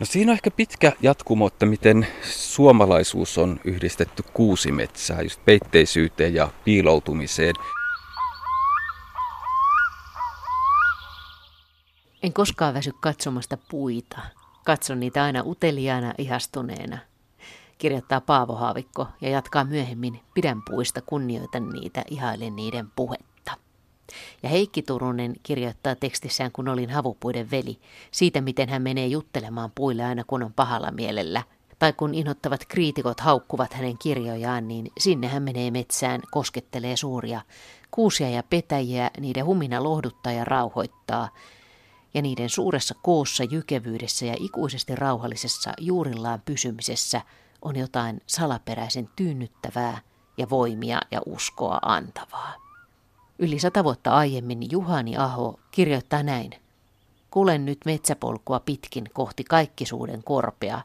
No siinä on ehkä pitkä jatkumo, että miten suomalaisuus on yhdistetty kuusimetsään, just peitteisyyteen ja piiloutumiseen. En koskaan väsy katsomasta puita. Katson niitä aina uteliaana ihastuneena. Kirjoittaa Paavo Haavikko ja jatkaa myöhemmin, pidän puista, kunnioitan niitä, ihailen niiden puhetta. Ja Heikki Turunen kirjoittaa tekstissään, kun olin havupuiden veli, siitä miten hän menee juttelemaan puille aina kun on pahalla mielellä. Tai kun inhottavat kriitikot haukkuvat hänen kirjojaan, niin sinne hän menee metsään, koskettelee suuria kuusia ja petäjiä, niiden humina lohduttaa ja rauhoittaa, ja niiden suuressa koossa, jykevyydessä ja ikuisesti rauhallisessa juurillaan pysymisessä on jotain salaperäisen tyynnyttävää ja voimia ja uskoa antavaa. Yli sata vuotta aiemmin Juhani Aho kirjoittaa näin. Kulen nyt metsäpolkua pitkin kohti kaikkisuuden korpea,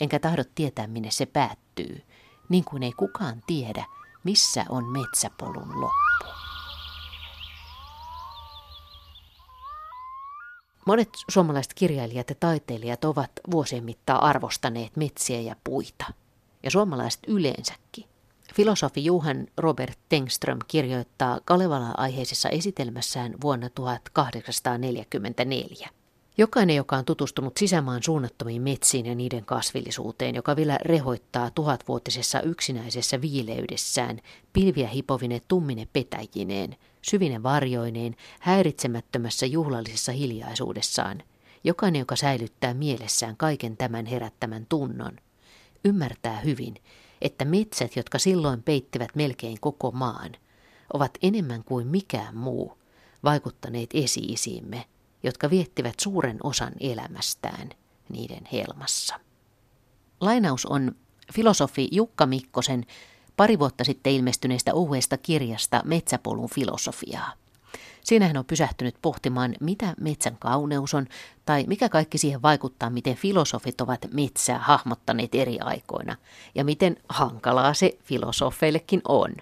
enkä tahdo tietää minne se päättyy, niin kuin ei kukaan tiedä, missä on metsäpolun loppu. Monet suomalaiset kirjailijat ja taiteilijat ovat vuosien mittaan arvostaneet metsiä ja puita, ja suomalaiset yleensäkin. Filosofi Juhan Robert Tengström kirjoittaa Kalevala-aiheisessa esitelmässään vuonna 1844. Jokainen, joka on tutustunut sisämaan suunnattomiin metsiin ja niiden kasvillisuuteen, joka vielä rehoittaa tuhatvuotisessa yksinäisessä viileydessään, pilviä hipovine tummine petäjineen, syvine varjoineen, häiritsemättömässä juhlallisessa hiljaisuudessaan, jokainen, joka säilyttää mielessään kaiken tämän herättämän tunnon, ymmärtää hyvin, että metsät, jotka silloin peittivät melkein koko maan, ovat enemmän kuin mikään muu vaikuttaneet esi-isiimme, jotka viettivät suuren osan elämästään niiden helmassa. Lainaus on filosofi Jukka Mikkosen pari vuotta sitten ilmestyneestä uudesta kirjasta Metsäpolun filosofiaa. Siinä hän on pysähtynyt pohtimaan, mitä metsän kauneus on, tai mikä kaikki siihen vaikuttaa, miten filosofit ovat metsää hahmottaneet eri aikoina, ja miten hankalaa se filosofeillekin on.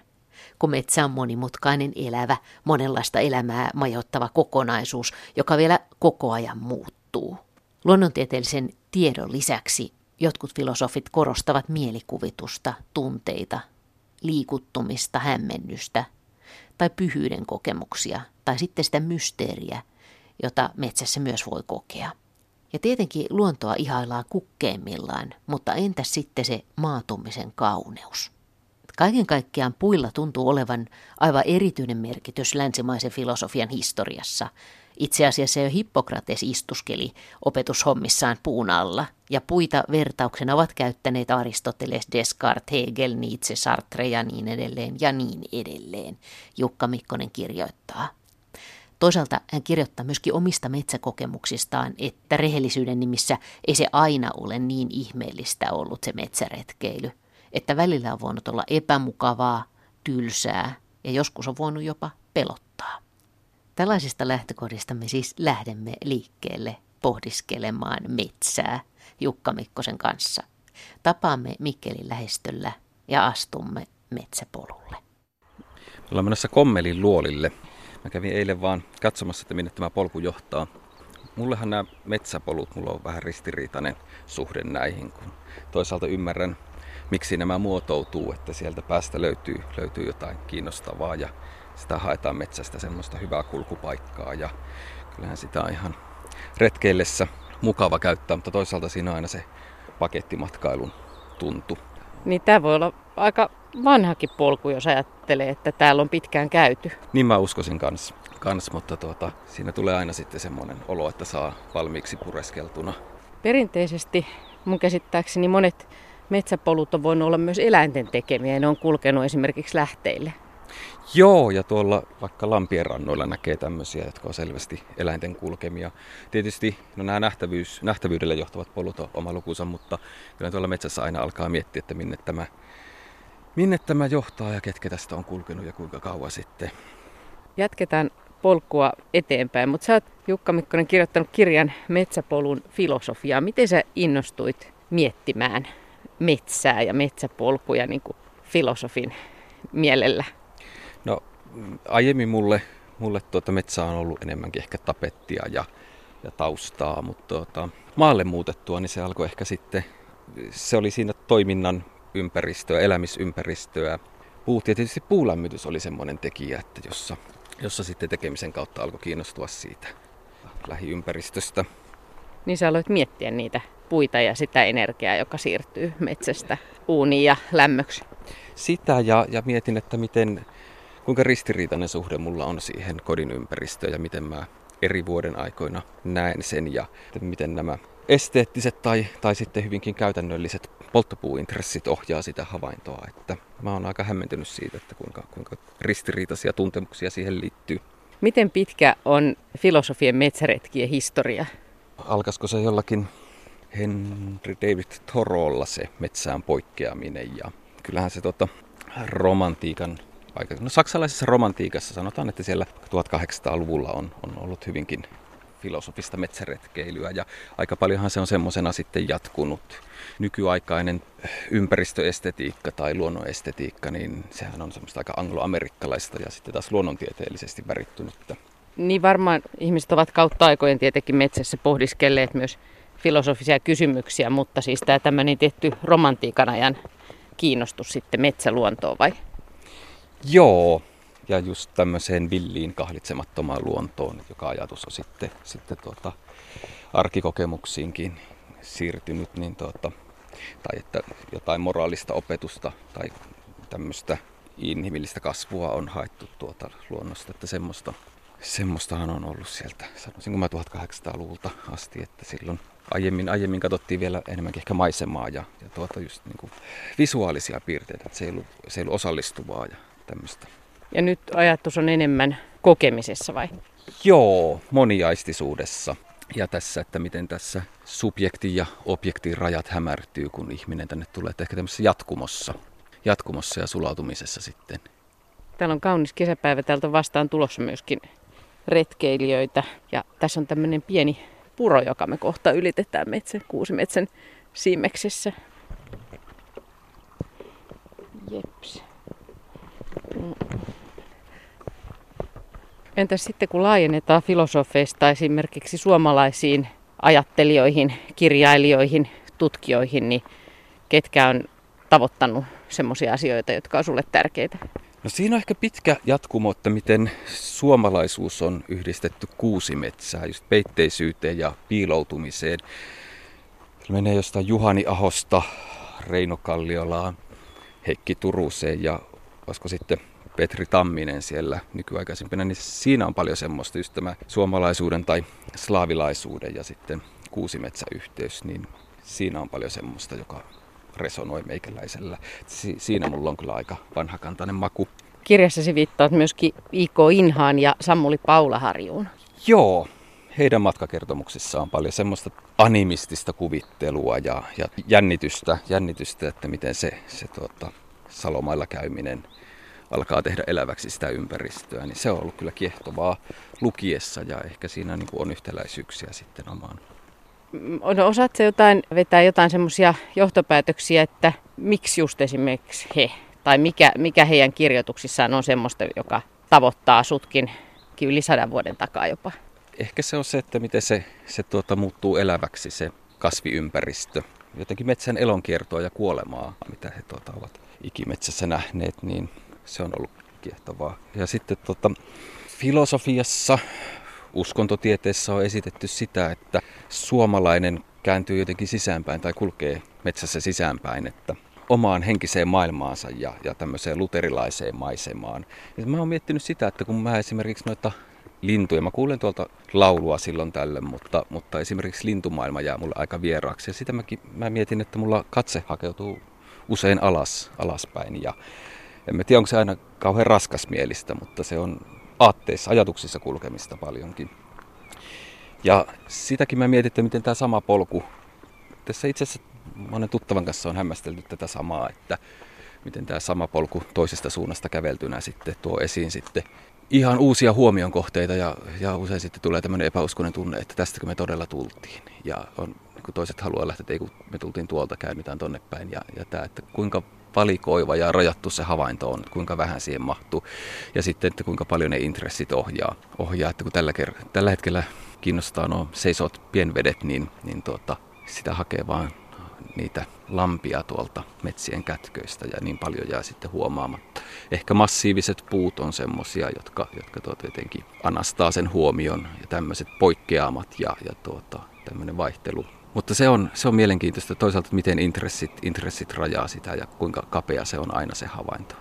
Kun metsä on monimutkainen, elävä, monenlaista elämää majoittava kokonaisuus, joka vielä koko ajan muuttuu. Luonnontieteellisen tiedon lisäksi jotkut filosofit korostavat mielikuvitusta, tunteita, liikuttumista, hämmennystä tai pyhyyden kokemuksia tai sitten sitä mysteeriä, jota metsässä myös voi kokea. Ja tietenkin luontoa ihaillaan kukkeimmillaan, mutta entäs sitten se maatumisen kauneus? Kaiken kaikkiaan puilla tuntuu olevan aivan erityinen merkitys länsimaisen filosofian historiassa – itse asiassa jo Hippokrates istuskeli opetushommissaan puun alla, ja puita vertauksena ovat käyttäneet Aristoteles, Descartes, Hegel, Nietzsche, Sartre ja niin edelleen ja niin edelleen, Jukka Mikkonen kirjoittaa. Toisaalta hän kirjoittaa myöskin omista metsäkokemuksistaan, että rehellisyyden nimissä ei se aina ole niin ihmeellistä ollut se metsäretkeily, että välillä on voinut olla epämukavaa, tylsää ja joskus on voinut jopa pelottaa. Tällaisista lähtökohdista me siis lähdemme liikkeelle pohdiskelemaan metsää Jukka Mikkosen kanssa. Tapaamme Mikkelin lähestöllä ja astumme metsäpolulle. Ollaan menossa Kommelin luolille. Mä kävin eilen vaan katsomassa, että minne tämä polku johtaa. Mullehan nämä metsäpolut, mulla on vähän ristiriitainen suhde näihin, kun toisaalta ymmärrän, miksi nämä muotoutuu, että sieltä päästä löytyy, löytyy jotain kiinnostavaa ja sitä haetaan metsästä semmoista hyvää kulkupaikkaa ja kyllähän sitä on ihan retkeillessä mukava käyttää, mutta toisaalta siinä on aina se pakettimatkailun tuntu. Niin tämä voi olla aika vanhakin polku, jos ajattelee, että täällä on pitkään käyty. Niin mä uskoisin kanssa, kans, mutta tuota, siinä tulee aina sitten semmoinen olo, että saa valmiiksi pureskeltuna. Perinteisesti mun käsittääkseni monet metsäpolut on voinut olla myös eläinten tekemiä ja ne on kulkenut esimerkiksi lähteille. Joo, ja tuolla vaikka Lampien rannoilla näkee tämmöisiä, jotka on selvästi eläinten kulkemia. Tietysti no nämä nähtävyys, nähtävyydelle johtavat polut on oma lukunsa, mutta kyllä tuolla metsässä aina alkaa miettiä, että minne tämä, minne tämä johtaa ja ketkä tästä on kulkenut ja kuinka kauan sitten. Jatketaan polkua eteenpäin, mutta sä oot Jukka Mikkonen kirjoittanut kirjan Metsäpolun filosofiaa. Miten sä innostuit miettimään metsää ja metsäpolkuja niin kuin filosofin mielellä? Aiemmin mulle, mulle tuota metsää on ollut enemmänkin ehkä tapettia ja, ja taustaa, mutta tuota, maalle muutettua, niin se alkoi ehkä sitten, se oli siinä toiminnan ympäristöä, elämisympäristöä. Puut ja tietysti puulämmitys oli semmoinen tekijä, että jossa, jossa sitten tekemisen kautta alkoi kiinnostua siitä lähiympäristöstä. Niin sä aloit miettiä niitä puita ja sitä energiaa, joka siirtyy metsästä uuniin ja lämmöksi. Sitä ja, ja mietin, että miten, kuinka ristiriitainen suhde mulla on siihen kodin ympäristöön ja miten mä eri vuoden aikoina näen sen ja miten nämä esteettiset tai, tai sitten hyvinkin käytännölliset polttopuuintressit ohjaa sitä havaintoa. Että mä oon aika hämmentynyt siitä, että kuinka, kuinka ristiriitaisia tuntemuksia siihen liittyy. Miten pitkä on filosofien metsäretkien historia? Alkaisiko se jollakin Henry David Thorolla se metsään poikkeaminen ja kyllähän se tota, romantiikan aika, no saksalaisessa romantiikassa sanotaan, että siellä 1800-luvulla on, on ollut hyvinkin filosofista metsäretkeilyä ja aika paljonhan se on semmoisena sitten jatkunut. Nykyaikainen ympäristöestetiikka tai luonnonestetiikka, niin sehän on semmoista aika angloamerikkalaista ja sitten taas luonnontieteellisesti värittynyttä. Niin varmaan ihmiset ovat kautta aikojen tietenkin metsässä pohdiskelleet myös filosofisia kysymyksiä, mutta siis tämä tämmöinen tietty romantiikan ajan kiinnostus sitten metsäluontoon vai? Joo, ja just tämmöiseen villiin kahlitsemattomaan luontoon, joka ajatus on sitten, sitten tuota, arkikokemuksiinkin siirtynyt, niin tuota, tai että jotain moraalista opetusta tai tämmöistä inhimillistä kasvua on haettu tuota luonnosta, että semmoista, semmoistahan on ollut sieltä, sanoisinko mä 1800-luvulta asti, että silloin aiemmin, aiemmin katsottiin vielä enemmänkin ehkä maisemaa ja, ja tuota just niin kuin visuaalisia piirteitä, että se ei ollut, se ei ollut osallistuvaa ja tämmöistä. Ja nyt ajatus on enemmän kokemisessa vai? Joo, moniaistisuudessa. Ja tässä, että miten tässä subjekti ja objektin rajat hämärtyy, kun ihminen tänne tulee. Että ehkä tämmöisessä jatkumossa, jatkumossa ja sulautumisessa sitten. Täällä on kaunis kesäpäivä. Täältä on vastaan tulossa myöskin retkeilijöitä. Ja tässä on tämmöinen pieni puro, joka me kohta ylitetään metsän, kuusimetsän siimeksessä. Jeps. Entäs sitten kun laajennetaan filosofeista esimerkiksi suomalaisiin ajattelijoihin, kirjailijoihin, tutkijoihin, niin ketkä on tavoittanut semmoisia asioita, jotka on sulle tärkeitä? No siinä on ehkä pitkä jatkumo, että miten suomalaisuus on yhdistetty kuusimetsään, just peitteisyyteen ja piiloutumiseen. Menee jostain Juhani Ahosta Reino Kalliolaan, Heikki Turuseen ja olisiko sitten Petri Tamminen siellä nykyaikaisempina, niin siinä on paljon semmoista, just tämä suomalaisuuden tai slaavilaisuuden ja sitten kuusimetsäyhteys, niin siinä on paljon semmoista, joka resonoi meikäläisellä. Si- siinä mulla on kyllä aika vanhakantainen maku. Kirjassasi viittaat myöskin I.K. Inhaan ja Sammuli Paulaharjuun. Joo, heidän matkakertomuksissaan on paljon semmoista animistista kuvittelua ja, ja jännitystä, jännitystä, että miten se, se tuota, salomailla käyminen alkaa tehdä eläväksi sitä ympäristöä, niin se on ollut kyllä kiehtovaa lukiessa ja ehkä siinä niin kuin on yhtäläisyyksiä sitten omaan. No, osaatko jotain, vetää jotain semmoisia johtopäätöksiä, että miksi just esimerkiksi he, tai mikä, mikä heidän kirjoituksissaan on semmoista, joka tavoittaa sutkin yli sadan vuoden takaa jopa? Ehkä se on se, että miten se, se tuota, muuttuu eläväksi se kasviympäristö. Jotenkin metsän elonkiertoa ja kuolemaa, mitä he tuota, ovat ikimetsässä nähneet, niin se on ollut kiehtovaa. Ja sitten tota, filosofiassa, uskontotieteessä on esitetty sitä, että suomalainen kääntyy jotenkin sisäänpäin tai kulkee metsässä sisäänpäin, että omaan henkiseen maailmaansa ja, ja tämmöiseen luterilaiseen maisemaan. Ja mä oon miettinyt sitä, että kun mä esimerkiksi noita lintuja, mä kuulen tuolta laulua silloin tälle, mutta, mutta esimerkiksi lintumaailma jää mulle aika vieraaksi. Ja sitä mäkin, mä mietin, että mulla katse hakeutuu usein alas, alaspäin ja en tiedä, onko se aina kauhean raskasmielistä, mutta se on aatteissa, ajatuksissa kulkemista paljonkin. Ja sitäkin mä mietin, että miten tämä sama polku, tässä itse asiassa monen tuttavan kanssa on hämmästelty tätä samaa, että miten tämä sama polku toisesta suunnasta käveltynä sitten tuo esiin sitten ihan uusia huomion kohteita ja, ja usein sitten tulee tämmöinen epäuskoinen tunne, että tästäkö me todella tultiin. Ja on, kun toiset haluaa lähteä, että ei kun me tultiin tuolta, käännytään tonne päin. Ja, ja tämä, että kuinka valikoiva ja rajattu se havainto on, kuinka vähän siihen mahtuu. Ja sitten, että kuinka paljon ne intressit ohjaa. ohjaa että kun tällä, ker- tällä hetkellä kiinnostaa nuo seisot pienvedet, niin, niin tuota, sitä hakee vaan niitä lampia tuolta metsien kätköistä ja niin paljon jää sitten huomaamatta. Ehkä massiiviset puut on semmosia, jotka, jotka tuota jotenkin anastaa sen huomion ja tämmöiset poikkeamat ja, ja tuota, tämmöinen vaihtelu. Mutta se on, se on mielenkiintoista toisaalta, miten intressit, intressit rajaa sitä ja kuinka kapea se on aina se havainto.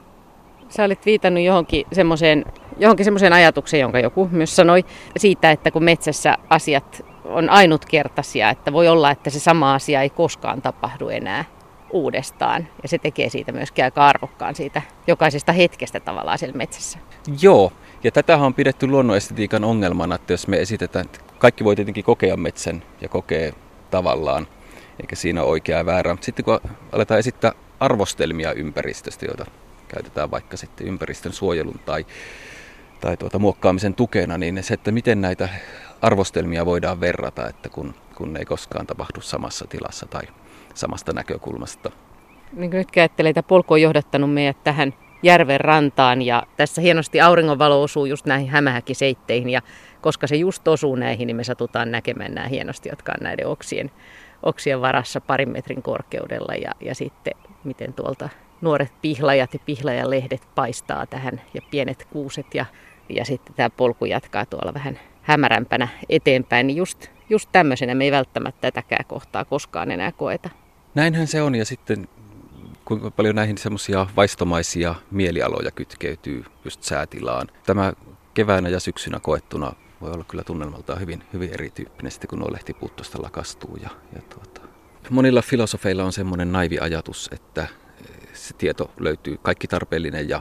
Sä olit viitannut johonkin semmoiseen, johonkin semmoiseen ajatukseen, jonka joku myös sanoi, siitä, että kun metsässä asiat on ainutkertaisia, että voi olla, että se sama asia ei koskaan tapahdu enää uudestaan. Ja se tekee siitä myös aika arvokkaan siitä jokaisesta hetkestä tavallaan siellä metsässä. Joo, ja tätä on pidetty luonnonestetiikan ongelmana, että jos me esitetään, kaikki voi tietenkin kokea metsän ja kokee tavallaan, eikä siinä ole oikeaa ja väärää. Mutta sitten kun aletaan esittää arvostelmia ympäristöstä, joita käytetään vaikka sitten ympäristön suojelun tai, tai tuota, muokkaamisen tukena, niin se, että miten näitä arvostelmia voidaan verrata, että kun, kun ne ei koskaan tapahdu samassa tilassa tai samasta näkökulmasta. Niin nyt että polku on johdattanut meidät tähän järven rantaan ja tässä hienosti auringonvalo osuu just näihin hämähäkiseitteihin ja koska se just osuu näihin, niin me satutaan näkemään nämä hienosti, jotka on näiden oksien, oksien varassa parin metrin korkeudella ja, ja sitten miten tuolta nuoret pihlajat ja pihlajalehdet paistaa tähän ja pienet kuuset ja, ja sitten tämä polku jatkaa tuolla vähän hämärämpänä eteenpäin, niin just, just tämmöisenä me ei välttämättä tätäkään kohtaa koskaan enää koeta. Näinhän se on ja sitten kuinka paljon näihin semmoisia vaistomaisia mielialoja kytkeytyy just säätilaan. Tämä keväänä ja syksynä koettuna voi olla kyllä tunnelmaltaan hyvin, hyvin erityyppinen sitten, kun nuo lehtipuut tuosta lakastuu. Ja, ja tuota. Monilla filosofeilla on semmoinen naivi ajatus, että se tieto löytyy, kaikki tarpeellinen ja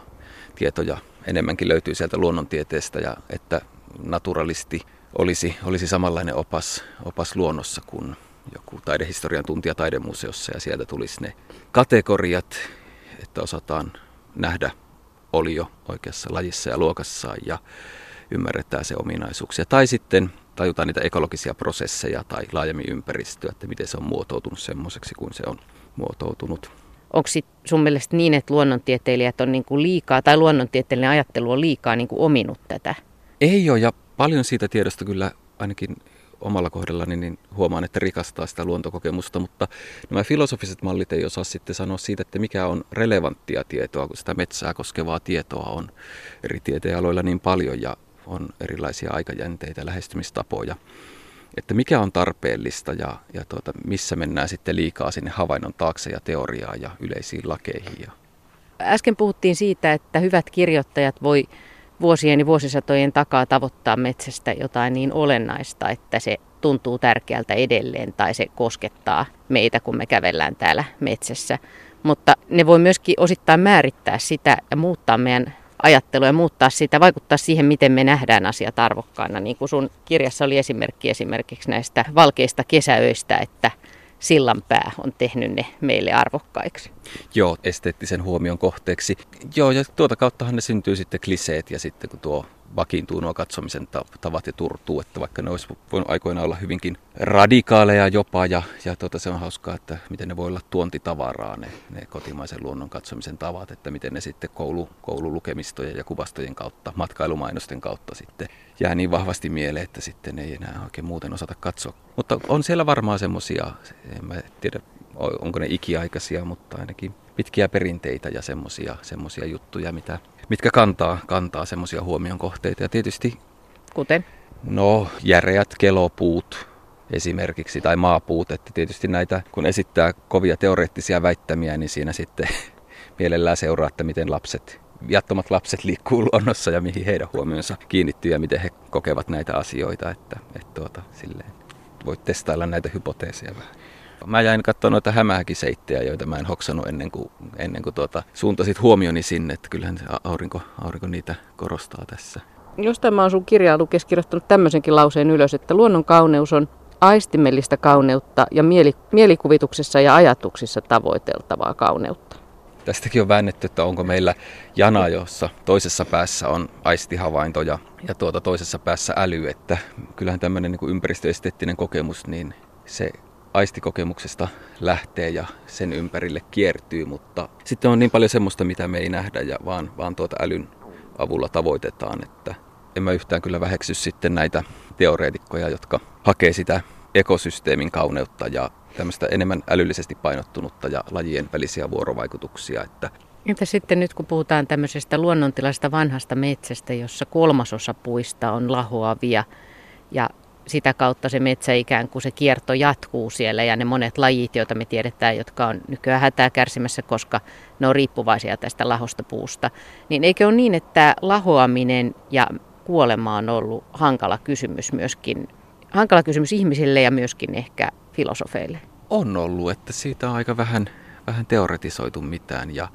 tietoja enemmänkin löytyy sieltä luonnontieteestä ja että naturalisti olisi, olisi samanlainen opas, opas luonnossa kuin joku taidehistorian tuntija taidemuseossa ja sieltä tulisi ne kategoriat, että osataan nähdä olio oikeassa lajissa ja luokassaan ja ymmärretään se ominaisuuksia. Tai sitten tajutaan niitä ekologisia prosesseja tai laajemmin ympäristöä, että miten se on muotoutunut semmoiseksi kuin se on muotoutunut. Onko sun mielestä niin, että luonnontieteilijät on niin kuin liikaa, tai luonnontieteellinen ajattelu on liikaa niin kuin ominut tätä? Ei ole, ja paljon siitä tiedosta kyllä ainakin omalla kohdallani niin huomaan, että rikastaa sitä luontokokemusta, mutta nämä filosofiset mallit ei osaa sitten sanoa siitä, että mikä on relevanttia tietoa, kun sitä metsää koskevaa tietoa on eri tieteenaloilla niin paljon ja on erilaisia aikajänteitä, lähestymistapoja. Että mikä on tarpeellista ja, ja tuota, missä mennään sitten liikaa sinne havainnon taakse ja teoriaa ja yleisiin lakeihin. Ja... Äsken puhuttiin siitä, että hyvät kirjoittajat voi vuosien ja vuosisatojen takaa tavoittaa metsästä jotain niin olennaista, että se tuntuu tärkeältä edelleen tai se koskettaa meitä, kun me kävellään täällä metsässä. Mutta ne voi myöskin osittain määrittää sitä ja muuttaa meidän ajattelua ja muuttaa sitä, vaikuttaa siihen, miten me nähdään asiat arvokkaana. Niin kuin sun kirjassa oli esimerkki esimerkiksi näistä valkeista kesäöistä, että sillanpää on tehnyt ne meille arvokkaiksi. Joo, esteettisen huomion kohteeksi. Joo, ja tuota kauttahan ne syntyy sitten kliseet ja sitten kun tuo vakiintuu nuo katsomisen tavat ja turtuu, että vaikka ne olisi voinut aikoina olla hyvinkin radikaaleja jopa ja, ja tuota, se on hauskaa, että miten ne voi olla tuontitavaraa ne, ne kotimaisen luonnon katsomisen tavat, että miten ne sitten koulu, koululukemistojen ja kuvastojen kautta, matkailumainosten kautta sitten jää niin vahvasti mieleen, että sitten ei enää oikein muuten osata katsoa. Mutta on siellä varmaan semmoisia, en mä tiedä onko ne ikiaikaisia, mutta ainakin pitkiä perinteitä ja semmoisia semmosia juttuja, mitä, mitkä kantaa, kantaa semmoisia huomion kohteita. Ja tietysti... Kuten? No, järeät kelopuut esimerkiksi, tai maapuut, että tietysti näitä, kun esittää kovia teoreettisia väittämiä, niin siinä sitten mielellään seuraa, että miten lapset, viattomat lapset liikkuu luonnossa ja mihin heidän huomionsa kiinnittyy ja miten he kokevat näitä asioita, että, että tuota, silleen, voit testailla näitä hypoteeseja vähän. Mä jäin katsoa noita hämähäkiseittejä, joita mä en hoksannut ennen kuin, ennen kuin tuota, suuntasit huomioni sinne, että kyllähän se aurinko, aurinko niitä korostaa tässä. Jostain mä oon sun kirjaa lukes kirjoittanut tämmöisenkin lauseen ylös, että luonnon kauneus on aistimellista kauneutta ja mieli, mielikuvituksessa ja ajatuksissa tavoiteltavaa kauneutta. Tästäkin on väännetty, että onko meillä jana, jossa toisessa päässä on aistihavainto ja, ja tuota toisessa päässä äly, että kyllähän tämmöinen niin ympäristöesteettinen kokemus, niin se aistikokemuksesta lähtee ja sen ympärille kiertyy, mutta sitten on niin paljon semmoista, mitä me ei nähdä ja vaan, vaan tuota älyn avulla tavoitetaan, että en mä yhtään kyllä väheksy sitten näitä teoreetikkoja, jotka hakee sitä ekosysteemin kauneutta ja tämmöistä enemmän älyllisesti painottunutta ja lajien välisiä vuorovaikutuksia. Että Entä sitten nyt kun puhutaan tämmöisestä luonnontilaista vanhasta metsästä, jossa kolmasosa puista on lahoavia ja sitä kautta se metsä ikään kuin se kierto jatkuu siellä ja ne monet lajit, joita me tiedetään, jotka on nykyään hätää kärsimässä, koska ne on riippuvaisia tästä lahosta puusta, niin eikö ole niin, että lahoaminen ja kuolema on ollut hankala kysymys myöskin, hankala kysymys ihmisille ja myöskin ehkä filosofeille? On ollut, että siitä on aika vähän vähän teoretisoitu mitään ja,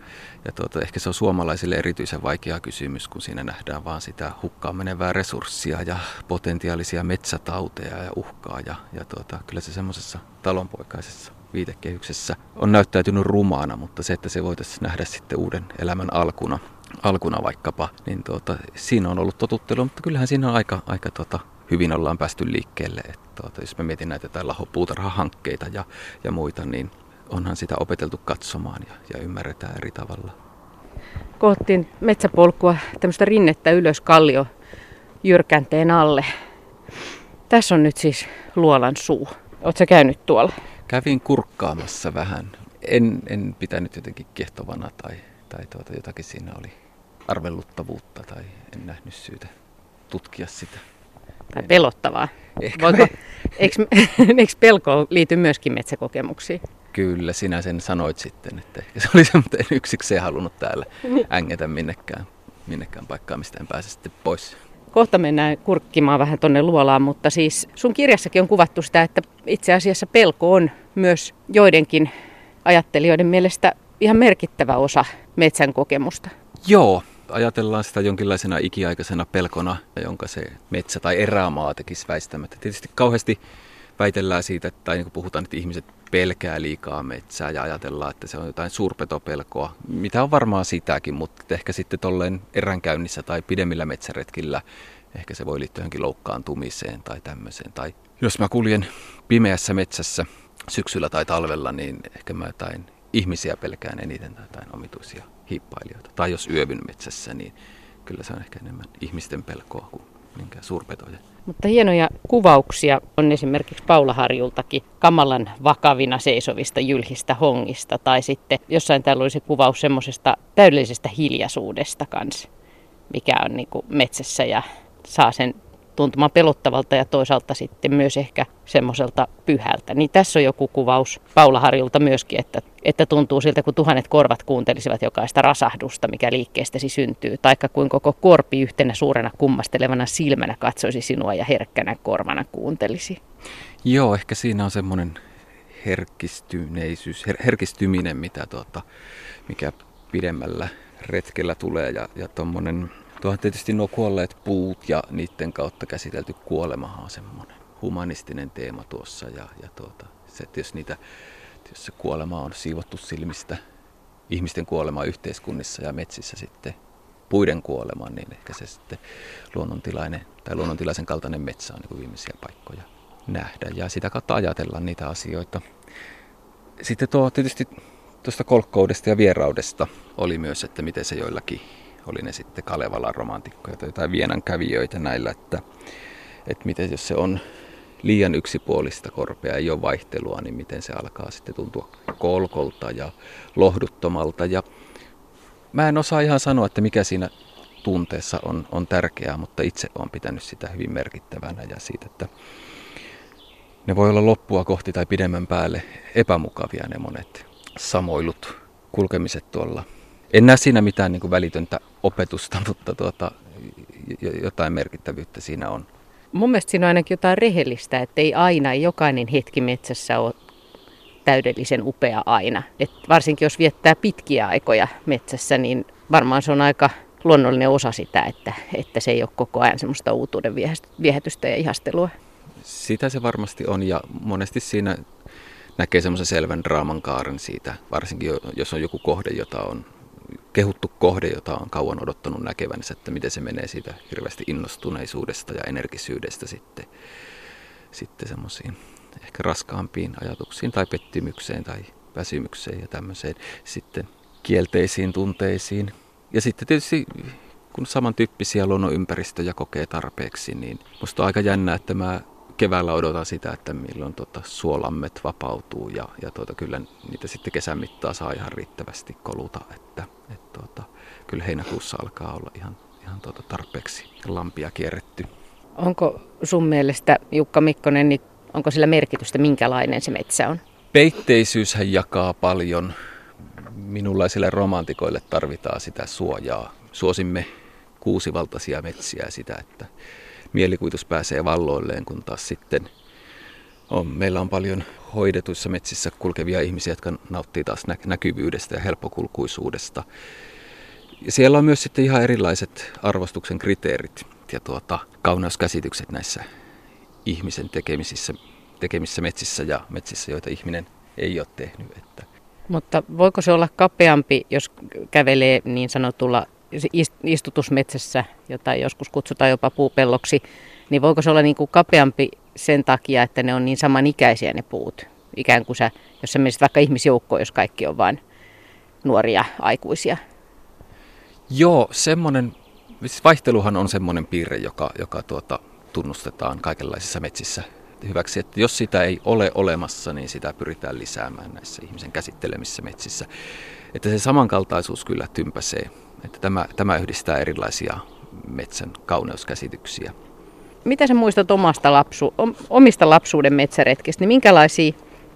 ja tuota, ehkä se on suomalaisille erityisen vaikea kysymys, kun siinä nähdään vaan sitä hukkaan menevää resurssia ja potentiaalisia metsätauteja ja uhkaa ja, ja tuota, kyllä se semmoisessa talonpoikaisessa viitekehyksessä on näyttäytynyt rumaana, mutta se, että se voitaisiin nähdä sitten uuden elämän alkuna, alkuna vaikkapa, niin tuota, siinä on ollut totuttelu, mutta kyllähän siinä on aika, aika tuota, hyvin ollaan päästy liikkeelle. Että tuota, jos mä mietin näitä tai lahopuutarhahankkeita ja, ja muita, niin onhan sitä opeteltu katsomaan ja, ja ymmärretään eri tavalla. Koottiin metsäpolkua, tämmöistä rinnettä ylös kallio jyrkänteen alle. Tässä on nyt siis luolan suu. Oletko käynyt tuolla? Kävin kurkkaamassa vähän. En, en pitänyt jotenkin kiehtovana tai, tai tuota, jotakin siinä oli arvelluttavuutta tai en nähnyt syytä tutkia sitä. Tai pelottavaa. Ehkä Voiko, eikö, eikö pelko liity myöskin metsäkokemuksiin? Kyllä, sinä sen sanoit sitten, että ehkä se oli se, mutta en yksikseen halunnut täällä niin. ängetä minnekään, minnekään paikkaan, mistä en pääse sitten pois. Kohta mennään kurkkimaan vähän tonne luolaan, mutta siis sun kirjassakin on kuvattu sitä, että itse asiassa pelko on myös joidenkin ajattelijoiden mielestä ihan merkittävä osa metsän kokemusta. Joo, ajatellaan sitä jonkinlaisena ikiaikaisena pelkona, jonka se metsä tai erämaa tekisi väistämättä. Tietysti kauheasti väitellään siitä, tai niin puhutaan, että ihmiset pelkää liikaa metsää ja ajatellaan, että se on jotain suurpetopelkoa, mitä on varmaan sitäkin, mutta ehkä sitten tolleen eränkäynnissä tai pidemmillä metsäretkillä ehkä se voi liittyä johonkin loukkaantumiseen tai tämmöiseen. Tai jos mä kuljen pimeässä metsässä syksyllä tai talvella, niin ehkä mä jotain ihmisiä pelkään eniten tai jotain omituisia hiippailijoita. Tai jos yövyn metsässä, niin kyllä se on ehkä enemmän ihmisten pelkoa kuin minkään suurpetojen. Mutta hienoja kuvauksia on esimerkiksi Paula Harjultakin kamalan vakavina seisovista jylhistä hongista. Tai sitten jossain täällä olisi kuvaus semmoisesta täydellisestä hiljaisuudesta kanssa, mikä on niin kuin metsässä ja saa sen tuntumaan pelottavalta ja toisaalta sitten myös ehkä semmoiselta pyhältä. Niin tässä on joku kuvaus Paula Harjulta myöskin, että, että tuntuu siltä, kun tuhannet korvat kuuntelisivat jokaista rasahdusta, mikä liikkeestäsi syntyy, taikka kuin koko korpi yhtenä suurena kummastelevana silmänä katsoisi sinua ja herkkänä korvana kuuntelisi. Joo, ehkä siinä on semmoinen herkistyneisyys, her- herkistyminen, mitä tuota, mikä pidemmällä retkellä tulee ja, ja tuommoinen Tuohan tietysti nuo kuolleet puut ja niiden kautta käsitelty kuolemahan on semmoinen humanistinen teema tuossa. Ja, ja tuota, se, että jos, niitä, jos se kuolema on siivottu silmistä, ihmisten kuolema yhteiskunnissa ja metsissä sitten puiden kuolema, niin ehkä se sitten luonnontilainen tai luonnontilaisen kaltainen metsä on niin viimeisiä paikkoja nähdä ja sitä kautta ajatella niitä asioita. Sitten tuo tietysti tuosta kolkkoudesta ja vieraudesta oli myös, että miten se joillakin oli ne sitten Kalevalan romantikkoja tai jotain Vienan kävijöitä näillä, että, että miten jos se on liian yksipuolista korpea, ei ole vaihtelua, niin miten se alkaa sitten tuntua kolkolta ja lohduttomalta. Ja mä en osaa ihan sanoa, että mikä siinä tunteessa on, on tärkeää, mutta itse olen pitänyt sitä hyvin merkittävänä ja siitä, että ne voi olla loppua kohti tai pidemmän päälle epämukavia ne monet samoilut kulkemiset tuolla en näe siinä mitään niin kuin välitöntä opetusta, mutta tuota, jotain merkittävyyttä siinä on. Mun mielestä siinä on ainakin jotain rehellistä, että ei aina, jokainen hetki metsässä ole täydellisen upea aina. Et varsinkin jos viettää pitkiä aikoja metsässä, niin varmaan se on aika luonnollinen osa sitä, että, että se ei ole koko ajan semmoista uutuuden viehätystä ja ihastelua. Sitä se varmasti on ja monesti siinä näkee semmoisen selvän draaman kaaren siitä, varsinkin jos on joku kohde, jota on kehuttu kohde, jota on kauan odottanut näkevänsä, että miten se menee siitä hirveästi innostuneisuudesta ja energisyydestä sitten, sitten semmoisiin ehkä raskaampiin ajatuksiin tai pettymykseen tai väsymykseen ja tämmöiseen sitten kielteisiin tunteisiin. Ja sitten tietysti kun samantyyppisiä luonnonympäristöjä kokee tarpeeksi, niin musta on aika jännä, että mä keväällä odotan sitä, että milloin tota suolammet vapautuu ja, ja tuota, kyllä niitä sitten kesän mittaan saa ihan riittävästi koluta, että et tuota, kyllä heinäkuussa alkaa olla ihan, ihan tuota tarpeeksi lampia kierretty. Onko sun mielestä, Jukka Mikkonen, niin onko sillä merkitystä, minkälainen se metsä on? Peitteisyyshän jakaa paljon. Minunlaisille romantikoille tarvitaan sitä suojaa. Suosimme kuusivaltaisia metsiä sitä, että mielikuvitus pääsee valloilleen, kun taas sitten on, meillä on paljon hoidetuissa metsissä kulkevia ihmisiä, jotka nauttii taas näkyvyydestä ja helppokulkuisuudesta. Ja siellä on myös sitten ihan erilaiset arvostuksen kriteerit ja tuota, kauneuskäsitykset näissä ihmisen tekemisissä, tekemissä metsissä ja metsissä, joita ihminen ei ole tehnyt. Että. Mutta voiko se olla kapeampi, jos kävelee niin sanotulla istutusmetsässä, jota joskus kutsutaan jopa puupelloksi, niin voiko se olla niin kuin kapeampi sen takia, että ne on niin samanikäisiä ne puut? Ikään kuin sä, jos sä menisit vaikka ihmisjoukkoon, jos kaikki on vain nuoria aikuisia. Joo, semmoinen, siis vaihteluhan on semmoinen piirre, joka, joka tuota, tunnustetaan kaikenlaisissa metsissä hyväksi, että jos sitä ei ole olemassa, niin sitä pyritään lisäämään näissä ihmisen käsittelemissä metsissä. Että se samankaltaisuus kyllä tympäsee että tämä, tämä yhdistää erilaisia metsän kauneuskäsityksiä. Mitä sä muistat omasta lapsu, omista lapsuuden metsäretkistä, niin minkälaisia,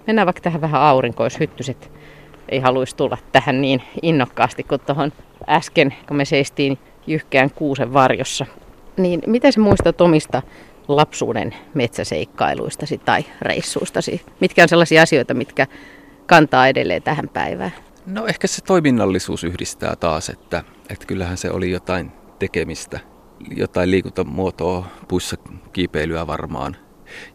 mennään vaikka tähän vähän aurinkoon, jos hyttyset ei haluaisi tulla tähän niin innokkaasti kuin tuohon äsken, kun me seistiin jyhkeän kuusen varjossa. Niin mitä sä muistat omista lapsuuden metsäseikkailuistasi tai reissuistasi? Mitkä on sellaisia asioita, mitkä kantaa edelleen tähän päivään? No ehkä se toiminnallisuus yhdistää taas, että, että kyllähän se oli jotain tekemistä, jotain liikuntamuotoa, puissa kiipeilyä varmaan.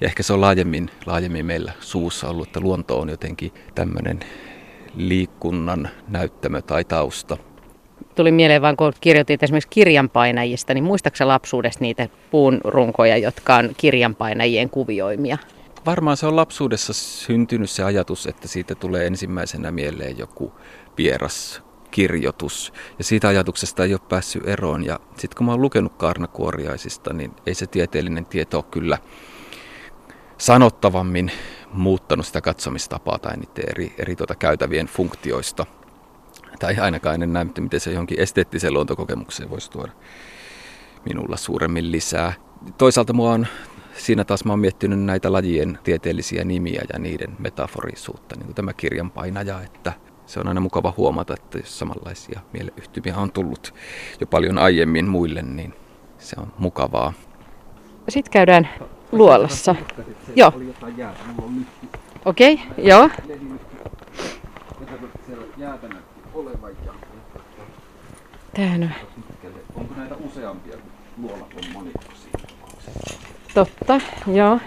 Ja ehkä se on laajemmin, laajemmin meillä suussa ollut, että luonto on jotenkin tämmöinen liikunnan näyttämö tai tausta. Tuli mieleen vaan, kun kirjoitit esimerkiksi kirjanpainajista, niin muistaaksä lapsuudesta niitä puun runkoja, jotka on kirjanpainajien kuvioimia? Varmaan se on lapsuudessa syntynyt se ajatus, että siitä tulee ensimmäisenä mieleen joku vieras kirjoitus. Ja siitä ajatuksesta ei ole päässyt eroon. Ja sitten kun mä oon lukenut Kaarnakuoriaisista, niin ei se tieteellinen tieto ole kyllä sanottavammin muuttanut sitä katsomistapaa tai niiden eri, eri tuota käytävien funktioista. Tai ainakaan en näe, miten se johonkin esteettiseen luontokokemukseen voisi tuoda minulla suuremmin lisää. Toisaalta mua on siinä taas mä oon miettinyt näitä lajien tieteellisiä nimiä ja niiden metaforisuutta, niin kuin tämä kirjan painaja, että se on aina mukava huomata, että jos samanlaisia mieleyhtymiä on tullut jo paljon aiemmin muille, niin se on mukavaa. Sitten käydään luolassa. Joo. Okei, okay, joo. Tämähän on. Onko näitä useampia, kun luolat on? Totta, joo.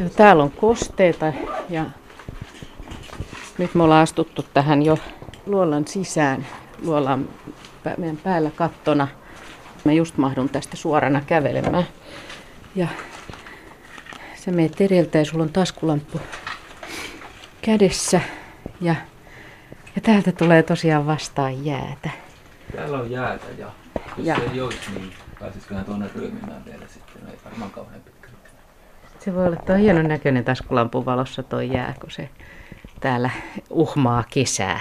Ja täällä on kosteita ja nyt me ollaan astuttu tähän jo luolan sisään. Luola on meidän päällä kattona. Mä just mahdun tästä suorana kävelemään. Ja se meet edeltä ja sulla on taskulamppu kädessä. Ja, ja täältä tulee tosiaan vastaan jäätä. Täällä on jäätä ja jos ja. se ei olisi, niin pääsisiköhän tuonne ryömimään vielä sitten? Ei varmaan kauhean pitkälle. Se voi olla tuo hienon näköinen taskulampun valossa tuo jää, kun se täällä uhmaa kesää.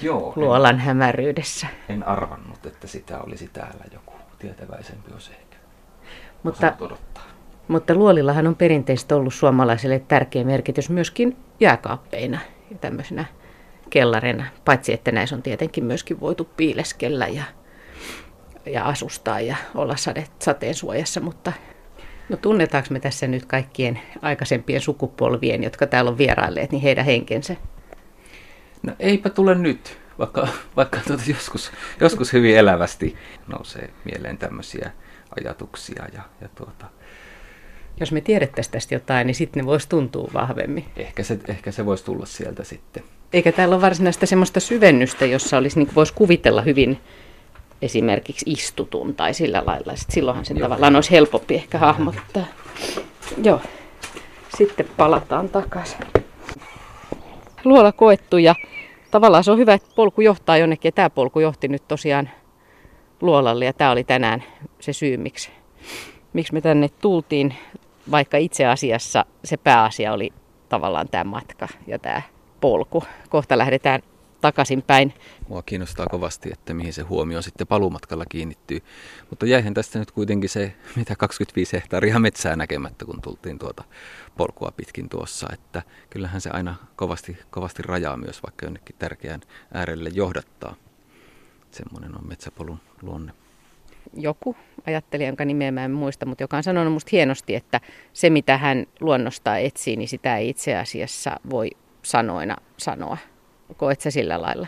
Joo. Luolan en, hämäryydessä. En arvannut, että sitä olisi täällä joku tietäväisempi olisi ehkä. Mutta, mutta luolillahan on perinteisesti ollut suomalaisille tärkeä merkitys myöskin jääkaappeina ja tämmöisenä kellarina, paitsi että näissä on tietenkin myöskin voitu piileskellä ja ja asustaa ja olla sade, sateen suojassa, mutta no tunnetaanko me tässä nyt kaikkien aikaisempien sukupolvien, jotka täällä on vierailleet, niin heidän henkensä? No eipä tule nyt, vaikka, vaikka tuota joskus, joskus hyvin elävästi nousee mieleen tämmöisiä ajatuksia ja, ja tuota, jos me tiedettäisiin tästä jotain, niin sitten ne voisi tuntua vahvemmin. Ehkä se, ehkä se voisi tulla sieltä sitten. Eikä täällä ole varsinaista semmoista syvennystä, jossa olisi, niin voisi kuvitella hyvin esimerkiksi istutun tai sillä lailla. Sitten silloinhan sen Joo. tavallaan olisi helpompi ehkä hahmottaa. Joo. Sitten palataan takaisin. Luola koettu ja Tavallaan se on hyvä, että polku johtaa jonnekin ja tämä polku johti nyt tosiaan luolalle ja tämä oli tänään se syy, miksi, miksi me tänne tultiin, vaikka itse asiassa se pääasia oli tavallaan tämä matka ja tämä polku. Kohta lähdetään takaisinpäin. Mua kiinnostaa kovasti, että mihin se huomio sitten palumatkalla kiinnittyy. Mutta jäihän tästä nyt kuitenkin se, mitä 25 hehtaaria metsää näkemättä, kun tultiin tuota polkua pitkin tuossa. Että kyllähän se aina kovasti, kovasti rajaa myös, vaikka jonnekin tärkeään äärelle johdattaa. Semmoinen on metsäpolun luonne. Joku ajattelija, jonka nimeä mä en muista, mutta joka on sanonut musta hienosti, että se mitä hän luonnosta etsii, niin sitä ei itse asiassa voi sanoina sanoa. Koet sä sillä lailla?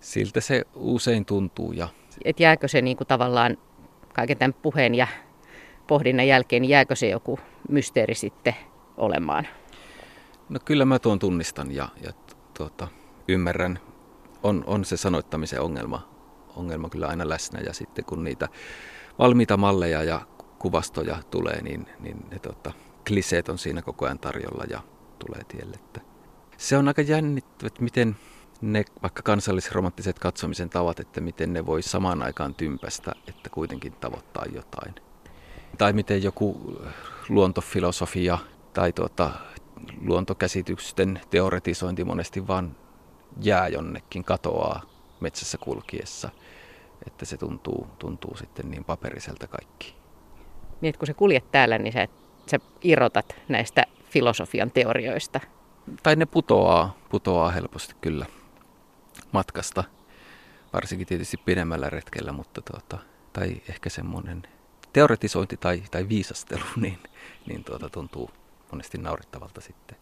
Siltä se usein tuntuu. Ja... Et jääkö se niin kuin tavallaan kaiken tämän puheen ja pohdinnan jälkeen, niin jääkö se joku mysteeri sitten olemaan? No kyllä mä tuon tunnistan ja, ja tuota, ymmärrän. On, on se sanoittamisen ongelma, ongelma kyllä aina läsnä ja sitten kun niitä valmiita malleja ja kuvastoja tulee, niin, niin ne tuota, kliseet on siinä koko ajan tarjolla ja tulee tielle. Että se on aika jännittävä, että miten ne vaikka kansallisromanttiset katsomisen tavat, että miten ne voi samaan aikaan tympästä, että kuitenkin tavoittaa jotain. Tai miten joku luontofilosofia tai tuota, luontokäsitysten teoretisointi monesti vaan jää jonnekin, katoaa metsässä kulkiessa, että se tuntuu, tuntuu sitten niin paperiselta kaikki. Niin, kun sä kuljet täällä, niin sä, sä irrotat näistä filosofian teorioista tai ne putoaa, putoaa helposti kyllä matkasta, varsinkin tietysti pidemmällä retkellä, mutta tuota, tai ehkä semmoinen teoretisointi tai, tai viisastelu, niin, niin tuota, tuntuu monesti naurittavalta sitten.